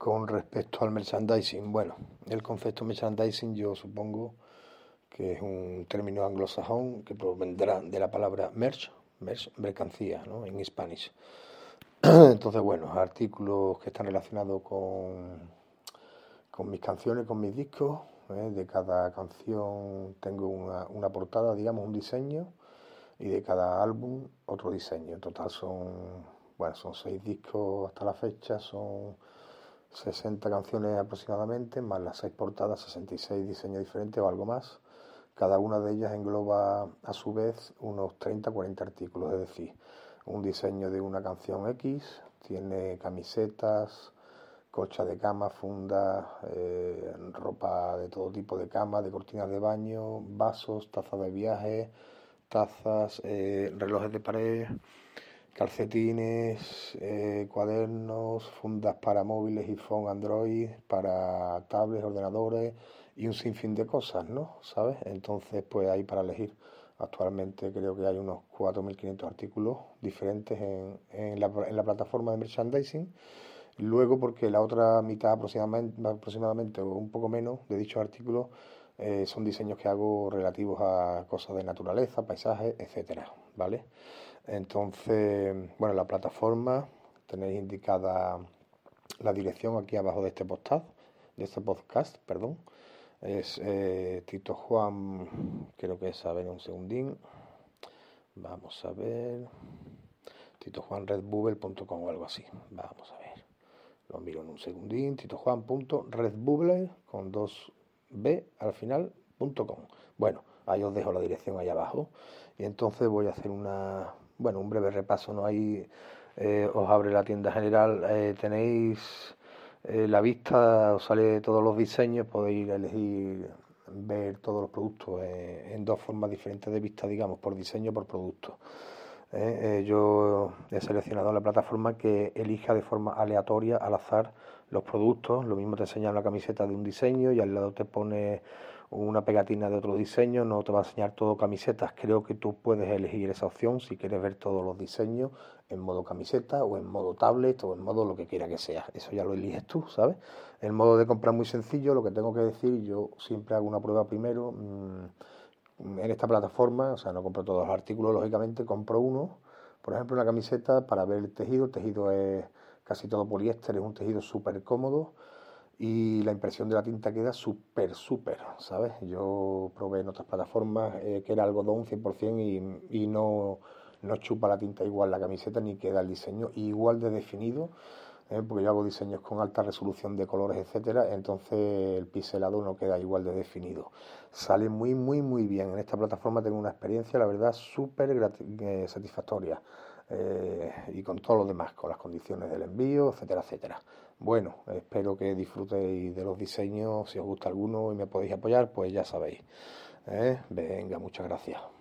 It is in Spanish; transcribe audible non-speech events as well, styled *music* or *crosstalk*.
Con respecto al merchandising, bueno, el concepto merchandising yo supongo que es un término anglosajón que provendrá de la palabra merch, merch mercancía, ¿no? En Spanish. *clears throat* Entonces, bueno, artículos que están relacionados con, con mis canciones, con mis discos. ¿eh? De cada canción tengo una, una portada, digamos, un diseño, y de cada álbum otro diseño. En total son, bueno, son seis discos hasta la fecha, son 60 canciones aproximadamente, más las seis portadas, 66 diseños diferentes o algo más. Cada una de ellas engloba a su vez unos 30-40 artículos, es decir, un diseño de una canción X, tiene camisetas, colchas de cama, fundas, eh, ropa de todo tipo de cama, de cortinas de baño, vasos, tazas de viaje, tazas, eh, relojes de pared, calcetines, eh, cuadernos, fundas para móviles y phone Android, para tablets, ordenadores y un sinfín de cosas, ¿no? ¿Sabes? Entonces, pues hay para elegir. Actualmente creo que hay unos 4.500 artículos diferentes en, en, la, en, la, plataforma de merchandising. Luego, porque la otra mitad aproximadamente, aproximadamente o un poco menos de dichos artículos eh, son diseños que hago relativos a cosas de naturaleza, paisajes, etcétera, ¿vale? Entonces, bueno, la plataforma tenéis indicada la dirección aquí abajo de este podcast, de este podcast, perdón. Es eh, Tito Juan, creo que es, a ver, un segundín. Vamos a ver. Tito Juan o algo así. Vamos a ver. Lo miro en un segundín. Tito Juan con dos B al final punto com. Bueno, ahí os dejo la dirección ahí abajo. Y entonces voy a hacer una, bueno, un breve repaso. ¿no? Ahí eh, os abre la tienda general. Eh, tenéis eh, la vista os sale todos los diseños, podéis elegir ver todos los productos en dos formas diferentes de vista, digamos, por diseño, por producto. Eh, yo he seleccionado la plataforma que elija de forma aleatoria, al azar, los productos. Lo mismo te enseña la camiseta de un diseño y al lado te pone una pegatina de otro diseño, no te va a enseñar todo camisetas. Creo que tú puedes elegir esa opción si quieres ver todos los diseños en modo camiseta o en modo tablet o en modo lo que quiera que sea. Eso ya lo eliges tú, ¿sabes? El modo de compra es muy sencillo, lo que tengo que decir, yo siempre hago una prueba primero mm, en esta plataforma, o sea, no compro todos los artículos, lógicamente, compro uno, por ejemplo, una camiseta para ver el tejido, el tejido es casi todo poliéster, es un tejido súper cómodo y la impresión de la tinta queda súper, súper, ¿sabes? Yo probé en otras plataformas eh, que era algodón 100% y, y no, no chupa la tinta igual la camiseta ni queda el diseño igual de definido, ¿eh? porque yo hago diseños con alta resolución de colores, etcétera, entonces el pixelado no queda igual de definido. Sale muy, muy, muy bien. En esta plataforma tengo una experiencia, la verdad, súper eh, satisfactoria. Eh, y con todo lo demás, con las condiciones del envío, etcétera, etcétera. Bueno, espero que disfrutéis de los diseños, si os gusta alguno y me podéis apoyar, pues ya sabéis. Venga, muchas gracias.